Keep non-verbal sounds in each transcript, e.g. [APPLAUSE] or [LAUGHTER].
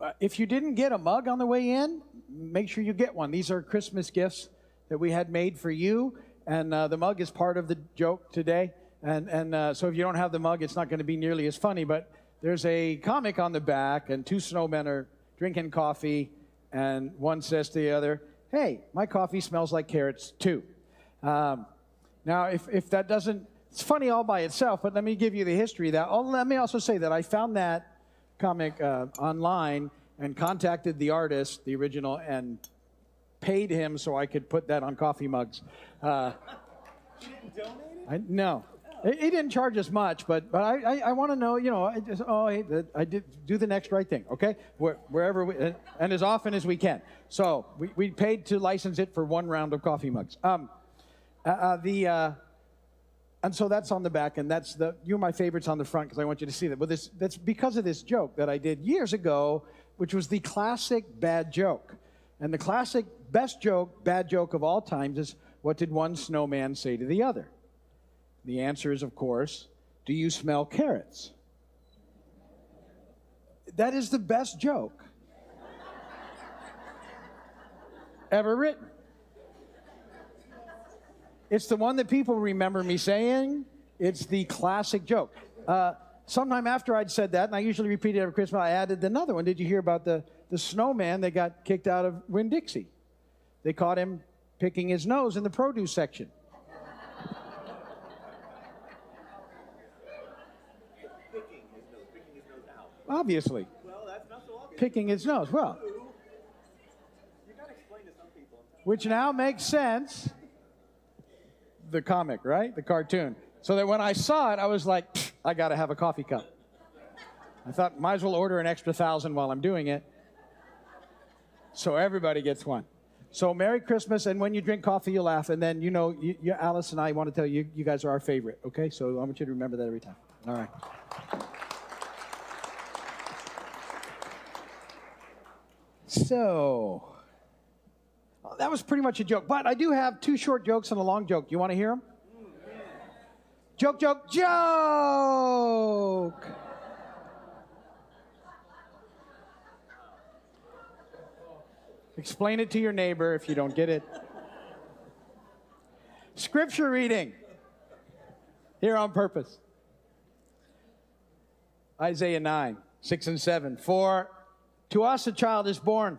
uh, if you didn't get a mug on the way in, make sure you get one. These are Christmas gifts that we had made for you, and uh, the mug is part of the joke today. And and uh, so if you don't have the mug, it's not going to be nearly as funny. But there's a comic on the back, and two snowmen are drinking coffee, and one says to the other, "Hey, my coffee smells like carrots too." Um, now, if if that doesn't, it's funny all by itself. But let me give you the history of that. Oh, let me also say that I found that comic uh, online and contacted the artist, the original, and paid him so I could put that on coffee mugs. Uh, didn't donate it? I, no, he didn't charge us much, but but I I, I want to know, you know, I just oh hey, I did do the next right thing, okay? Where, wherever we and- and as often as we can. So we, we paid to license it for one round of coffee mugs. Um, uh, uh, the uh, and so that's on the back, and that's the you're my favorites on the front because I want you to see that. But this that's because of this joke that I did years ago, which was the classic bad joke, and the classic best joke, bad joke of all times is what did one snowman say to the other? The answer is, of course, do you smell carrots? That is the best joke [LAUGHS] ever written. It's the one that people remember me saying. It's the classic joke. Uh, sometime after I'd said that, and I usually repeat it every Christmas, I added another one. Did you hear about the, the snowman that got kicked out of Winn Dixie? They caught him picking his nose in the produce section. Picking his nose, picking his nose out. Obviously, Well, that's not so obvious. picking his nose. Well, You gotta explain to some people. which now makes sense. The comic, right? The cartoon. So that when I saw it, I was like, I got to have a coffee cup. I thought, might as well order an extra thousand while I'm doing it. So everybody gets one. So Merry Christmas, and when you drink coffee, you laugh, and then you know, you, you, Alice and I want to tell you, you guys are our favorite. Okay, so I want you to remember that every time. All right. So that was pretty much a joke, but I do have two short jokes and a long joke. You want to hear them? Joke, joke, joke. Explain it to your neighbor if you don't get it. Scripture reading. Here on purpose. Isaiah 9, 6 and 7. For to us a child is born,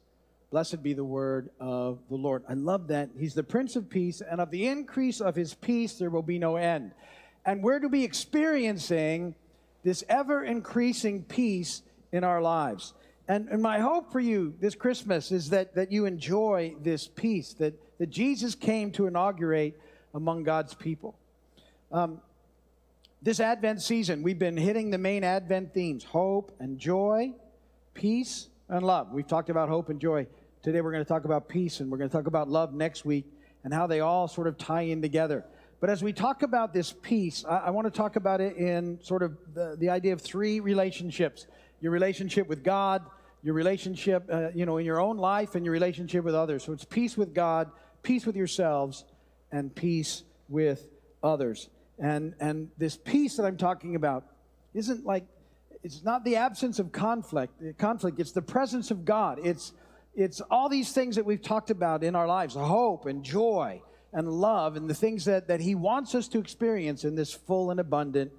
Blessed be the word of the Lord. I love that. He's the Prince of Peace, and of the increase of his peace there will be no end. And we're to be experiencing this ever increasing peace in our lives. And, and my hope for you this Christmas is that, that you enjoy this peace that, that Jesus came to inaugurate among God's people. Um, This Advent season, we've been hitting the main Advent themes hope and joy, peace and love. We've talked about hope and joy. Today we're going to talk about peace and we're going to talk about love next week and how they all sort of tie in together. But as we talk about this peace, I, I want to talk about it in sort of the, the idea of three relationships your relationship with God, your relationship, uh, you know, in your own life, and your relationship with others. So it's peace with God, peace with yourselves, and peace with others. And, and this peace that I'm talking about isn't like, it's not the absence of conflict, conflict, it's the presence of God. It's, it's all these things that we've talked about in our lives hope and joy and love and the things that, that He wants us to experience in this full and abundant,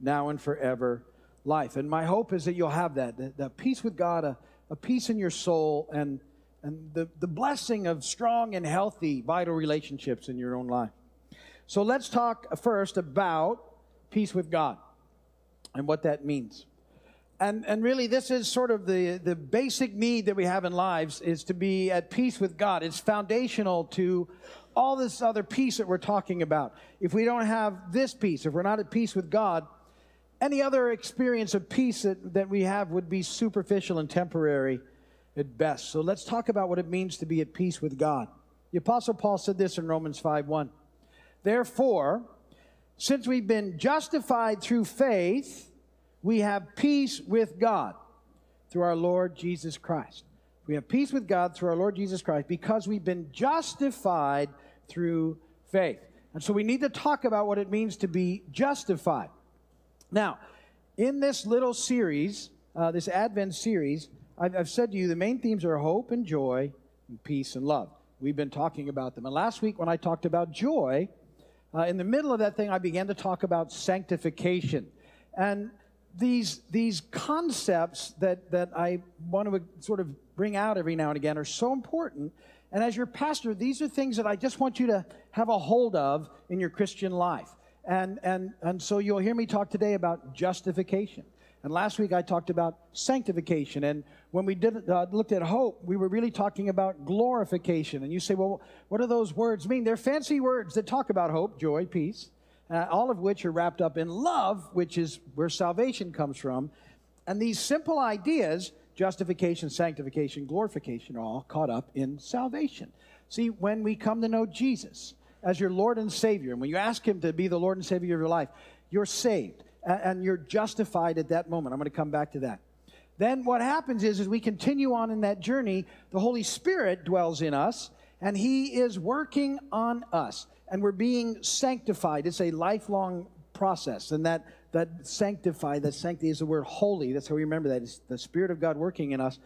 now and forever life. And my hope is that you'll have that, that, that peace with God, a, a peace in your soul, and, and the, the blessing of strong and healthy, vital relationships in your own life. So let's talk first about peace with God and what that means. And, and really, this is sort of the, the basic need that we have in lives is to be at peace with God. It's foundational to all this other peace that we're talking about. If we don't have this peace, if we're not at peace with God, any other experience of peace that, that we have would be superficial and temporary at best. So let's talk about what it means to be at peace with God. The Apostle Paul said this in Romans 5 1. Therefore, since we've been justified through faith, we have peace with God through our Lord Jesus Christ. We have peace with God through our Lord Jesus Christ because we've been justified through faith. And so we need to talk about what it means to be justified. Now, in this little series, uh, this Advent series, I've, I've said to you the main themes are hope and joy, and peace and love. We've been talking about them. And last week, when I talked about joy, uh, in the middle of that thing, I began to talk about sanctification. And these, these concepts that, that I want to sort of bring out every now and again are so important. And as your pastor, these are things that I just want you to have a hold of in your Christian life. And, and, and so you'll hear me talk today about justification. And last week I talked about sanctification. And when we did uh, looked at hope, we were really talking about glorification. And you say, well, what do those words mean? They're fancy words that talk about hope, joy, peace, uh, all of which are wrapped up in love, which is where salvation comes from. And these simple ideas, justification, sanctification, glorification, are all caught up in salvation. See, when we come to know Jesus as your Lord and Savior, and when you ask Him to be the Lord and Savior of your life, you're saved and you're justified at that moment. I'm going to come back to that. Then what happens is, as we continue on in that journey, the Holy Spirit dwells in us, and He is working on us, and we're being sanctified. It's a lifelong process, and that that sanctify, that sanctity is the word holy. That's how we remember that. It's the Spirit of God working in us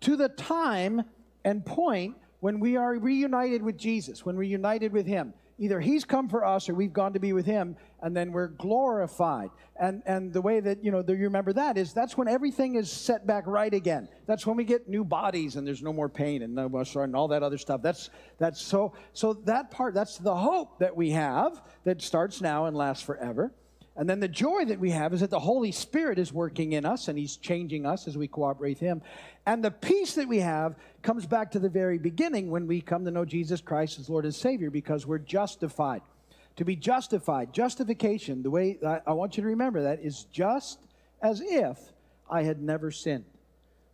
to the time and point when we are reunited with Jesus, when we're united with Him either he's come for us or we've gone to be with him and then we're glorified. And and the way that you know you remember that is that's when everything is set back right again. That's when we get new bodies and there's no more pain and no more sorrow and all that other stuff. That's that's so so that part that's the hope that we have that starts now and lasts forever and then the joy that we have is that the Holy Spirit is working in us and He's changing us as we cooperate with Him. And the peace that we have comes back to the very beginning when we come to know Jesus Christ as Lord and Savior because we're justified. To be justified, justification, the way I, want you to remember that is just as if I had never sinned.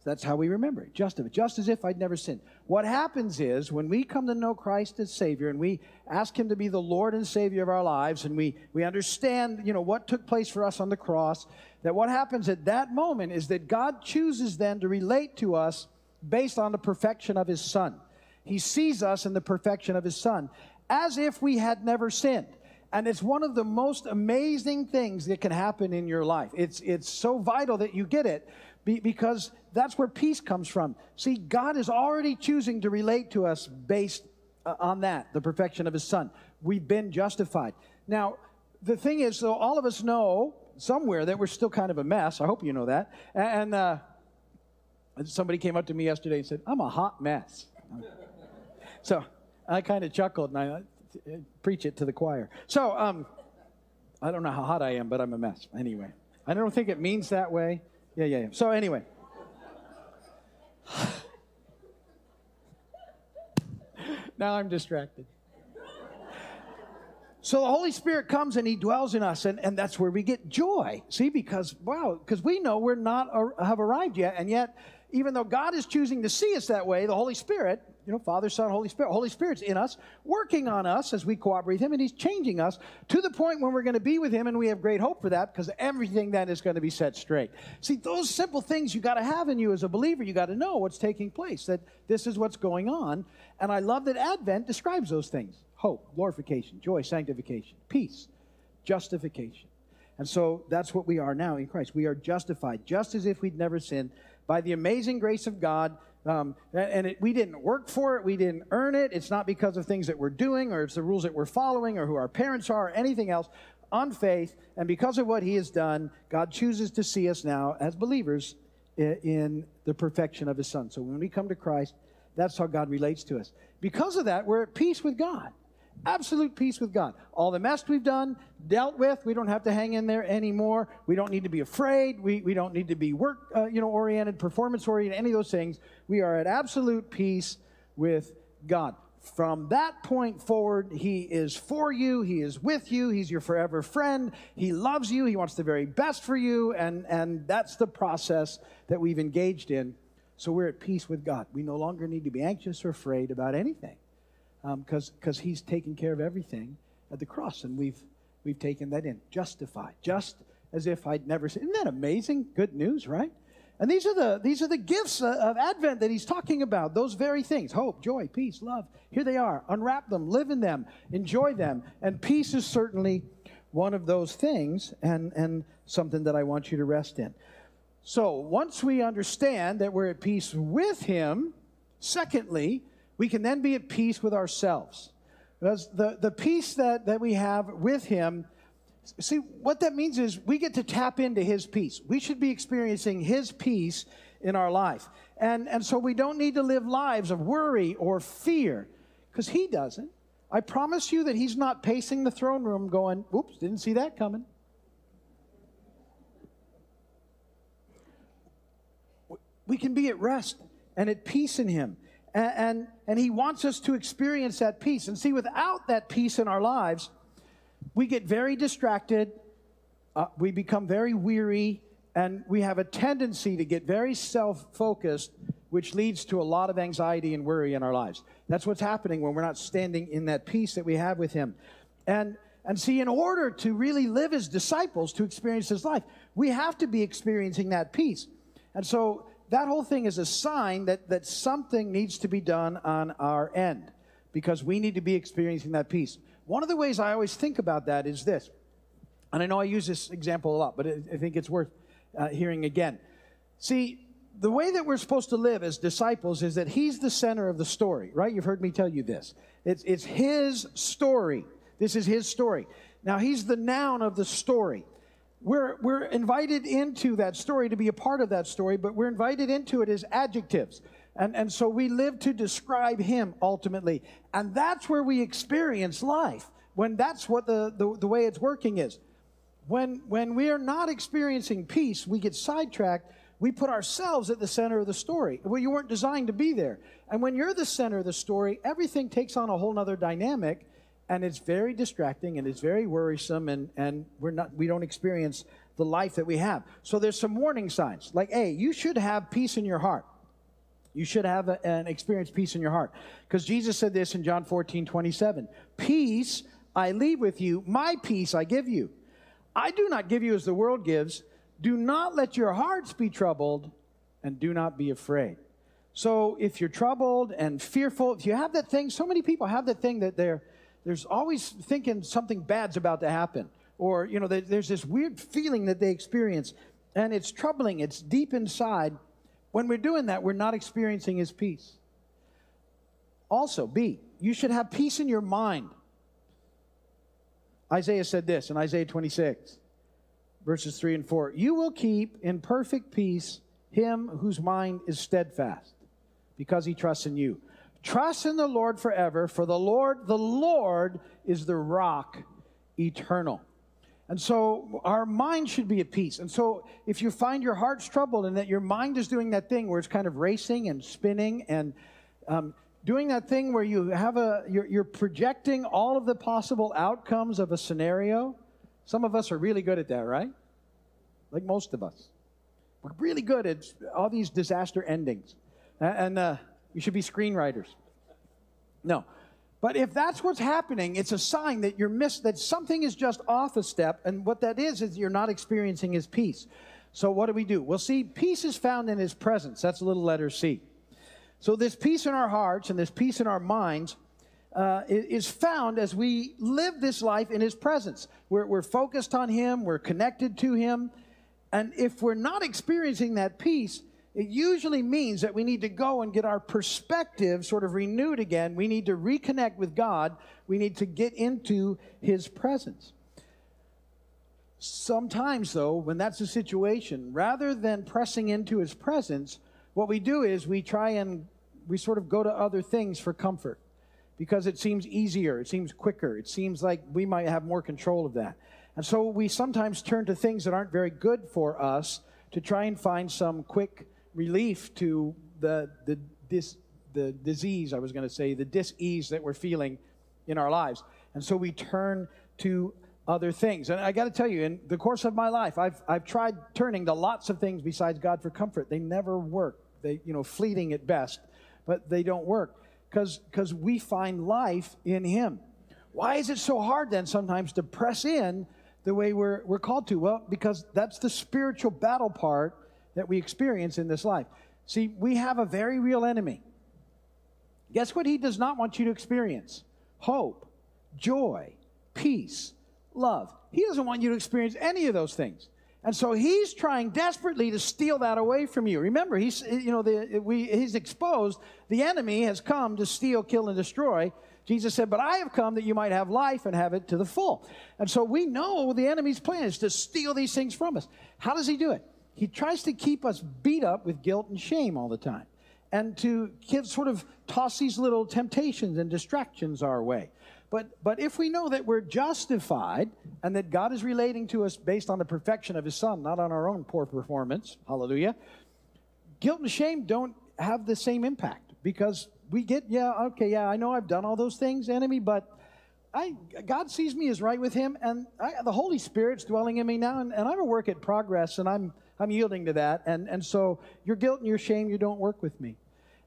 That's how we remember it. Just, just as if I'd never sinned. What happens is when we come to know Christ as Savior and we ask Him to be the Lord and Savior of our lives and we, we understand, you know, what took place for us on the cross, that what happens at that moment is that God chooses then to relate to us based on the perfection of His Son. He sees us in the perfection of His Son as if we had never sinned. And it's one of the most amazing things that can happen in your life. It's, it's so vital that you get it because that's where peace comes from. See, God is already choosing to relate to us based uh, on that, the perfection of His Son. We've been justified. Now, the thing is, though, all of us know somewhere that we're still kind of a mess. I hope you know that. And uh, somebody came up to me yesterday and said, I'm a hot mess. [LAUGHS] so I kind of chuckled and I preach it to the choir. So um, I don't know how hot I am, but I'm a mess anyway. I don't think it means that way. Yeah, yeah, yeah. So anyway. [SIGHS] now I'm distracted. So the Holy Spirit comes and He dwells in us, and, and that's where we get joy. See, because, wow, because we know we're not, have arrived yet, and yet, even though God is choosing to see us that way, the Holy Spirit you know, Father, Son, Holy Spirit. Holy Spirit's in us, working on us as we cooperate Him, and He's changing us to the point when we're going to be with Him, and we have great hope for that because everything then is going to be set straight. See, those simple things you got to have in you as a believer. You got to know what's taking place, that this is what's going on. And I love that Advent describes those things hope, glorification, joy, sanctification, peace, justification. And so that's what we are now in Christ. We are justified, just as if we'd never sinned, by the amazing grace of God um, and it, we didn't work for it. We didn't earn it. It's not because of things that we're doing or it's the rules that we're following or who our parents are or anything else. On faith, and because of what He has done, God chooses to see us now as believers in the perfection of His Son. So when we come to Christ, that's how God relates to us. Because of that, we're at peace with God. Absolute peace with God. All the mess we've done, dealt with, we don't have to hang in there anymore. We don't need to be afraid. We, we don't need to be work uh, you know, oriented, performance oriented, any of those things. We are at absolute peace with God. From that point forward, He is for you, He is with you, He's your forever friend, He loves you, He wants the very best for you, and, and that's the process that we've engaged in So we're at peace with God. We no longer need to be anxious or afraid about anything Um, because because He's taken care of everything at the cross, and we've we've taken that in, justified, just as if I'd never seen. Isn't that amazing? Good news, right? And these are the these are the gifts of Advent that he's talking about. Those very things: hope, joy, peace, love. Here they are. Unwrap them, live in them, enjoy them. And peace is certainly one of those things, and and something that I want you to rest in. So once we understand that we're at peace with Him, secondly, we can then be at peace with ourselves. Because the, the peace that, that we have with Him, see, what that means is we get to tap into His peace. We should be experiencing His peace in our life. And, and so we don't need to live lives of worry or fear, because He doesn't. I promise you that He's not pacing the throne room going, oops, didn't see that coming. we can be at rest and at peace in Him. And, and, and, He wants us to experience that peace. And see, without that peace in our lives, we get very distracted, uh, we become very weary, and we have a tendency to get very self focused, which leads to a lot of anxiety and worry in our lives. That's what's happening when we're not standing in that peace that we have with Him. And and see, in order to really live as disciples, to experience His life, we have to be experiencing that peace. And so that whole thing is a sign that, that something needs to be done on our end because we need to be experiencing that peace. One of the ways I always think about that is this, and I know I use this example a lot, but I think it's worth uh, hearing again. See, the way that we're supposed to live as disciples is that He's the center of the story, right? You've heard me tell you this. It's, it's His story. This is His story. Now, He's the noun of the story we're, we're invited into that story to be a part of that story, but we're invited into it as adjectives. And, and so we live to describe him ultimately. And that's where we experience life, when that's what the, the, the way it's working is. When, when we are not experiencing peace, we get sidetracked. We put ourselves at the center of the story. Well, you weren't designed to be there. And when you're the center of the story, everything takes on a whole nother dynamic and it's very distracting and it's very worrisome and, and we're not we don't experience the life that we have. So there's some warning signs like hey you should have peace in your heart. You should have a, an experience peace in your heart. Because jesus said this in john 14 27 peace i leave with you my peace i give you. I do not give you as the world gives. Do not let your hearts be troubled and do not be afraid. So if you're troubled and fearful if you have that thing so many people have that thing that they're there's always thinking something bad's about to happen. Or, you know, there's this weird feeling that they experience, and it's troubling, it's deep inside. When we're doing that, we're not experiencing His peace. Also, B, you should have peace in your mind. Isaiah said this in Isaiah 26, verses 3 and 4 You will keep in perfect peace him whose mind is steadfast, because he trusts in you. Trust in the Lord forever, for the Lord, the Lord is the rock eternal. And so our mind should be at peace. And so if you find your heart's troubled and that your mind is doing that thing where it's kind of racing and spinning and um, doing that thing where you have a you're, you're projecting all of the possible outcomes of a scenario. Some of us are really good at that, right? Like most of us, we're really good at all these disaster endings. And uh, you should be screenwriters. No. But if that's what's happening, it's a sign that you're missed, that something is just off a step. And what that is, is you're not experiencing his peace. So what do we do? Well, see, peace is found in his presence. That's a little letter C. So this peace in our hearts and this peace in our minds uh, is found as we live this life in his presence. We're, we're focused on him, we're connected to him. And if we're not experiencing that peace, it usually means that we need to go and get our perspective sort of renewed again. We need to reconnect with God. We need to get into His presence. Sometimes, though, when that's the situation, rather than pressing into His presence, what we do is we try and we sort of go to other things for comfort because it seems easier, it seems quicker, it seems like we might have more control of that. And so we sometimes turn to things that aren't very good for us to try and find some quick relief to the, the, dis, the disease, I was going to say, the dis-ease that we're feeling in our lives. And so we turn to other things. And I got to tell you, in the course of my life, I've, I've tried turning to lots of things besides God for comfort. They never work They, you know, fleeting at best, but they don't work because we find life in Him. Why is it so hard then sometimes to press in the way we're, we're called to? Well, because that's the spiritual battle part that we experience in this life. See, we have a very real enemy. Guess what he does not want you to experience? Hope, joy, peace, love. He doesn't want you to experience any of those things. And so he's trying desperately to steal that away from you. Remember, he's you know the, we, he's exposed. The enemy has come to steal, kill, and destroy. Jesus said, "But I have come that you might have life and have it to the full." And so we know the enemy's plan is to steal these things from us. How does he do it? He tries to keep us beat up with guilt and shame all the time, and to give, sort of toss these little temptations and distractions our way. But, but if we know that we're justified and that God is relating to us based on the perfection of His Son, not on our own poor performance, hallelujah, guilt and shame don't have the same impact because we get, yeah, okay, yeah, I know I've done all those things, enemy, but I, God sees me as right with Him, and I, the Holy Spirit's dwelling in me now, and, and I'm a work in progress, and I'm, I'm yielding to that. And, and so your guilt and your shame, you don't work with me.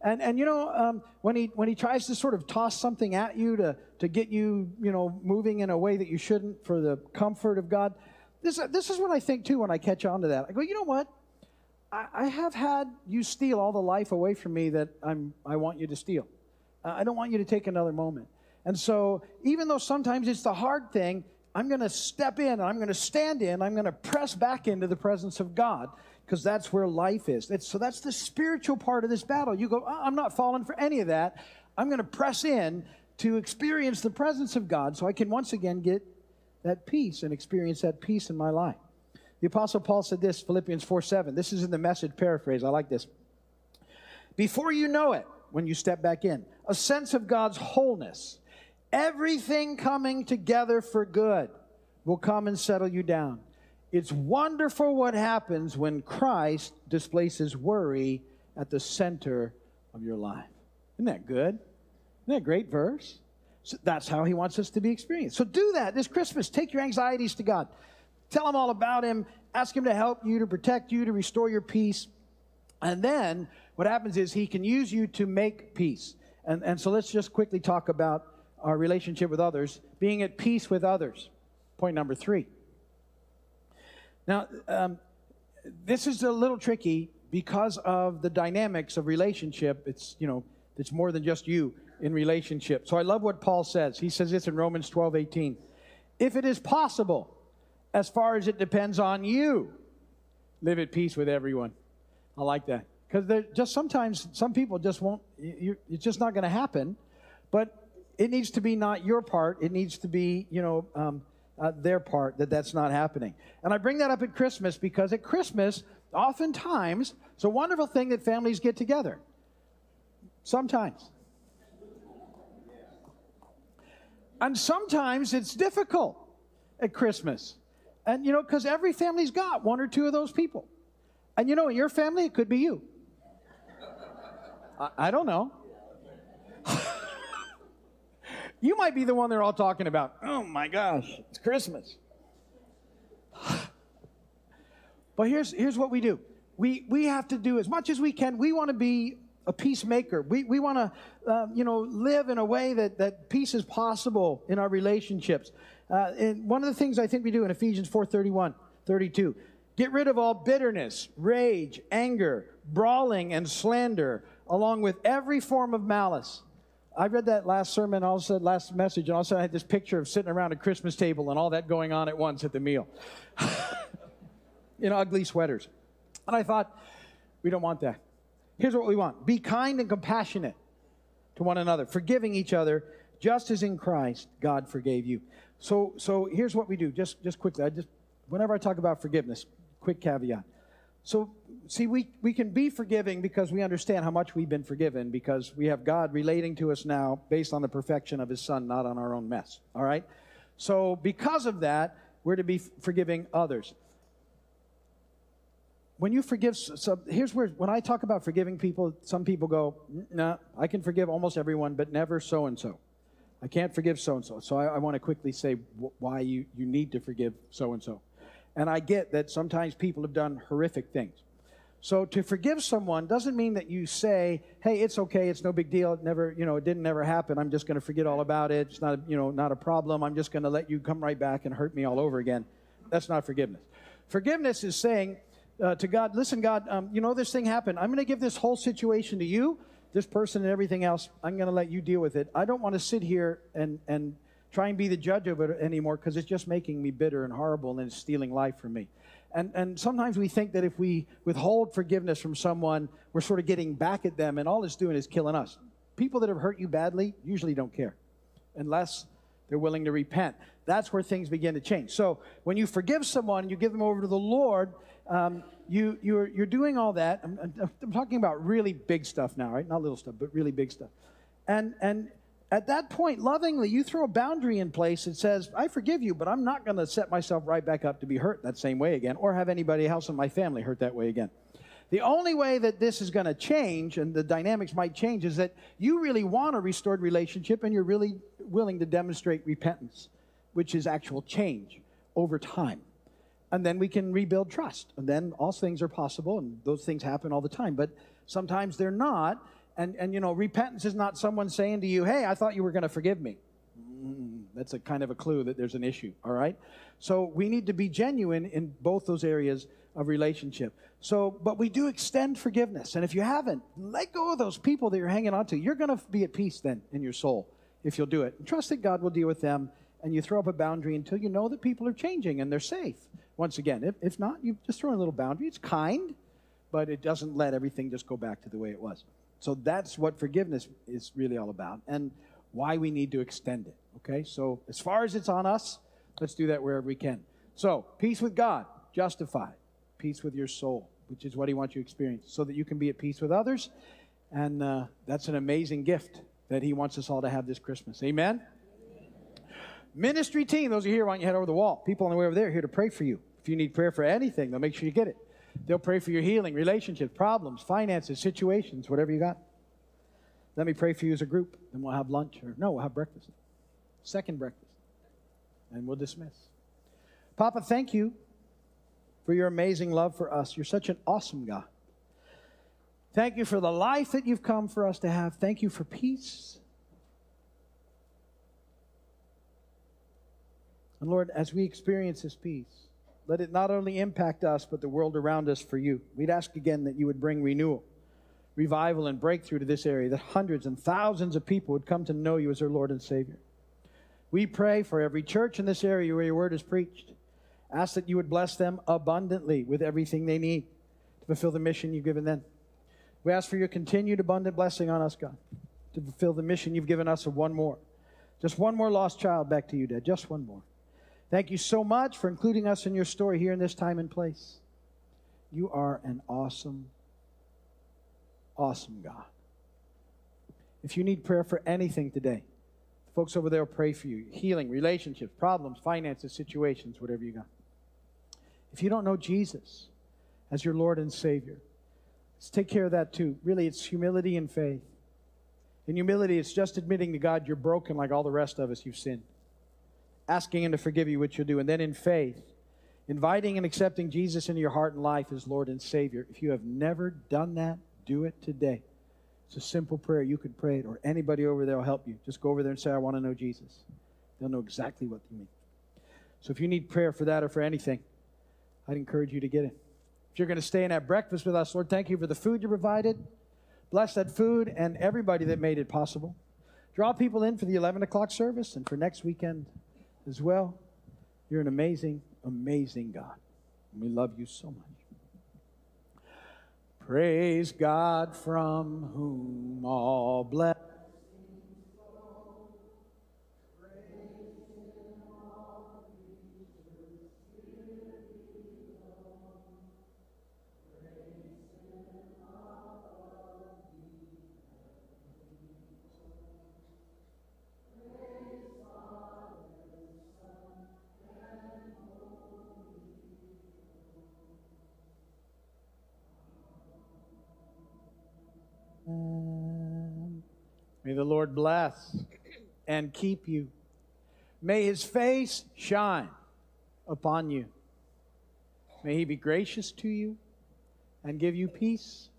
And, and you know, um, when, he, when he tries to sort of toss something at you to, to get you, you know, moving in a way that you shouldn't for the comfort of God, this, this is what I think too when I catch on to that. I go, you know what? I, I have had you steal all the life away from me that I'm, I want you to steal. I don't want you to take another moment. And so, even though sometimes it's the hard thing, I'm going to step in, I'm going to stand in, I'm going to press back into the presence of God because that's where life is. It's, so that's the spiritual part of this battle. You go, oh, I'm not falling for any of that. I'm going to press in to experience the presence of God so I can once again get that peace and experience that peace in my life. The Apostle Paul said this, Philippians 4 7. This is in the message paraphrase. I like this. Before you know it, when you step back in, a sense of God's wholeness, everything coming together for good will come and settle you down. It's wonderful what happens when Christ displaces worry at the center of your life. Isn't that good? Isn't that a great verse? So that's how he wants us to be experienced. So do that this Christmas. Take your anxieties to God. Tell him all about him. Ask him to help you, to protect you, to restore your peace. And then what happens is he can use you to make peace. And, and so let's just quickly talk about our relationship with others, being at peace with others. Point number three. Now, um, this is a little tricky because of the dynamics of relationship. It's, you know, it's more than just you in relationship. So I love what Paul says. He says this in Romans 12, 18. If it is possible, as far as it depends on you, live at peace with everyone. I like that. Because just sometimes some people just won't, you, it's just not going to happen. But it needs to be not your part. It needs to be, you know, um, uh, their part that that's not happening. And I bring that up at Christmas because at Christmas, oftentimes, it's a wonderful thing that families get together. Sometimes. And sometimes it's difficult at Christmas. And, you know, because every family's got one or two of those people. And, you know, in your family, it could be you. I, I don't know. You might be the one they're all talking about. Oh my gosh, it's Christmas. [SIGHS] but here's, here's what we do we, we have to do as much as we can. We want to be a peacemaker. We, we want to, uh, you know, live in a way that, that peace is possible in our relationships. Uh, and one of the things I think we do in Ephesians 4 31, 32, get rid of all bitterness, rage, anger, brawling, and slander, along with every form of malice. I read that last sermon, all of a sudden, last message, and all of a sudden I had this picture of sitting around a Christmas table and all that going on at once at the meal [LAUGHS] in ugly sweaters. And I thought, we don't want that. Here's what we want be kind and compassionate to one another, forgiving each other, just as in Christ God forgave you. So, so here's what we do, just, just quickly. I just, whenever I talk about forgiveness, quick caveat. So see, we, we can be forgiving because we understand how much we've been forgiven because we have God relating to us now based on the perfection of His Son, not on our own mess. All right? So, because of that, we're to be forgiving others. When you forgive, so here's where, when I talk about forgiving people, some people go, nah, I can forgive almost everyone, but never so and so. I can't forgive so and so. So I, I want to quickly say why you, you need to forgive so and so. And I get that sometimes people have done horrific things. So to forgive someone doesn't mean that you say, "Hey, it's okay, it's no big deal. It never, you know, it didn't never happen. I'm just going to forget all about it. It's not, you know, not a problem. I'm just going to let you come right back and hurt me all over again." That's not forgiveness. Forgiveness is saying uh, to God, "Listen, God, um, you know this thing happened. I'm going to give this whole situation to you, this person, and everything else. I'm going to let you deal with it. I don't want to sit here and and try and be the judge of it anymore because it's just making me bitter and horrible and it's stealing life from me." And, and sometimes we think that if we withhold forgiveness from someone, we're sort of getting back at them, and all it's doing is killing us. People that have hurt you badly usually don't care unless they're willing to repent. That's where things begin to change. So when you forgive someone you give them over to the Lord, um, you, you're, you're doing all that. I'm, I'm talking about really big stuff now, right? Not little stuff, but really big stuff. And, and at that point, lovingly, you throw a boundary in place that says, I forgive you, but I'm not going to set myself right back up to be hurt that same way again or have anybody else in my family hurt that way again. The only way that this is going to change and the dynamics might change is that you really want a restored relationship and you're really willing to demonstrate repentance, which is actual change over time. And then we can rebuild trust. And then all things are possible and those things happen all the time. But sometimes they're not. And, and you know, repentance is not someone saying to you, hey, I thought you were going to forgive me. Mm, that's a kind of a clue that there's an issue, all right? So we need to be genuine in both those areas of relationship. So, but we do extend forgiveness. And if you haven't, let go of those people that you're hanging on to. You're going to be at peace then in your soul if you'll do it. And trust that God will deal with them. And you throw up a boundary until you know that people are changing and they're safe. Once again, if, if not, you just throw in a little boundary. It's kind, but it doesn't let everything just go back to the way it was. So that's what forgiveness is really all about and why we need to extend it. Okay, so as far as it's on us, let's do that wherever we can. So, peace with God, justified, peace with your soul, which is what He wants you to experience, so that you can be at peace with others. And uh, that's an amazing gift that He wants us all to have this Christmas. Amen? Amen? Ministry team, those are here, why don't you head over the wall? People on the way over there here to pray for you. If you need prayer for anything, they'll make sure you get it. They'll pray for your healing, relationships, problems, finances, situations, whatever you got. Let me pray for you as a group. Then we'll have lunch, or no, we'll have breakfast. Second breakfast. And we'll dismiss. Papa, thank you for your amazing love for us. You're such an awesome God. Thank you for the life that you've come for us to have. Thank you for peace. And Lord, as we experience this peace, let it not only impact us, but the world around us for you. We'd ask again that you would bring renewal, revival, and breakthrough to this area, that hundreds and thousands of people would come to know you as their Lord and Savior. We pray for every church in this area where your word is preached. Ask that you would bless them abundantly with everything they need to fulfill the mission you've given them. We ask for your continued abundant blessing on us, God, to fulfill the mission you've given us of one more. Just one more lost child back to you, Dad. Just one more. Thank you so much for including us in your story here in this time and place. You are an awesome, awesome God. If you need prayer for anything today, folks over there will pray for you healing, relationships, problems, finances, situations, whatever you got. If you don't know Jesus as your Lord and Savior, let's take care of that too. Really, it's humility and faith. In humility, it's just admitting to God you're broken like all the rest of us, you've sinned asking Him to forgive you, which you'll do. And then in faith, inviting and accepting Jesus into your heart and life as Lord and Savior. If you have never done that, do it today. It's a simple prayer. You could pray it, or anybody over there will help you. Just go over there and say, I want to know Jesus. They'll know exactly what you mean. So if you need prayer for that or for anything, I'd encourage you to get it. If you're going to stay and have breakfast with us, Lord, thank you for the food you provided. Bless that food and everybody that made it possible. Draw people in for the 11 o'clock service and for next weekend as well. You're an amazing, amazing God. And we love you so much. Praise God from whom all blessings May the Lord bless and keep you. May his face shine upon you. May he be gracious to you and give you peace.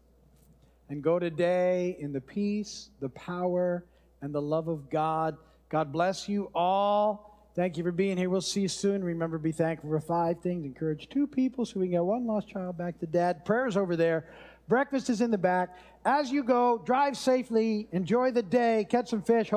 And go today in the peace, the power, and the love of God. God bless you all. Thank you for being here. We'll see you soon. Remember, be thankful for five things. Encourage two people so we can get one lost child back to dad. Prayers over there. Breakfast is in the back. As you go, drive safely. Enjoy the day. Catch some fish.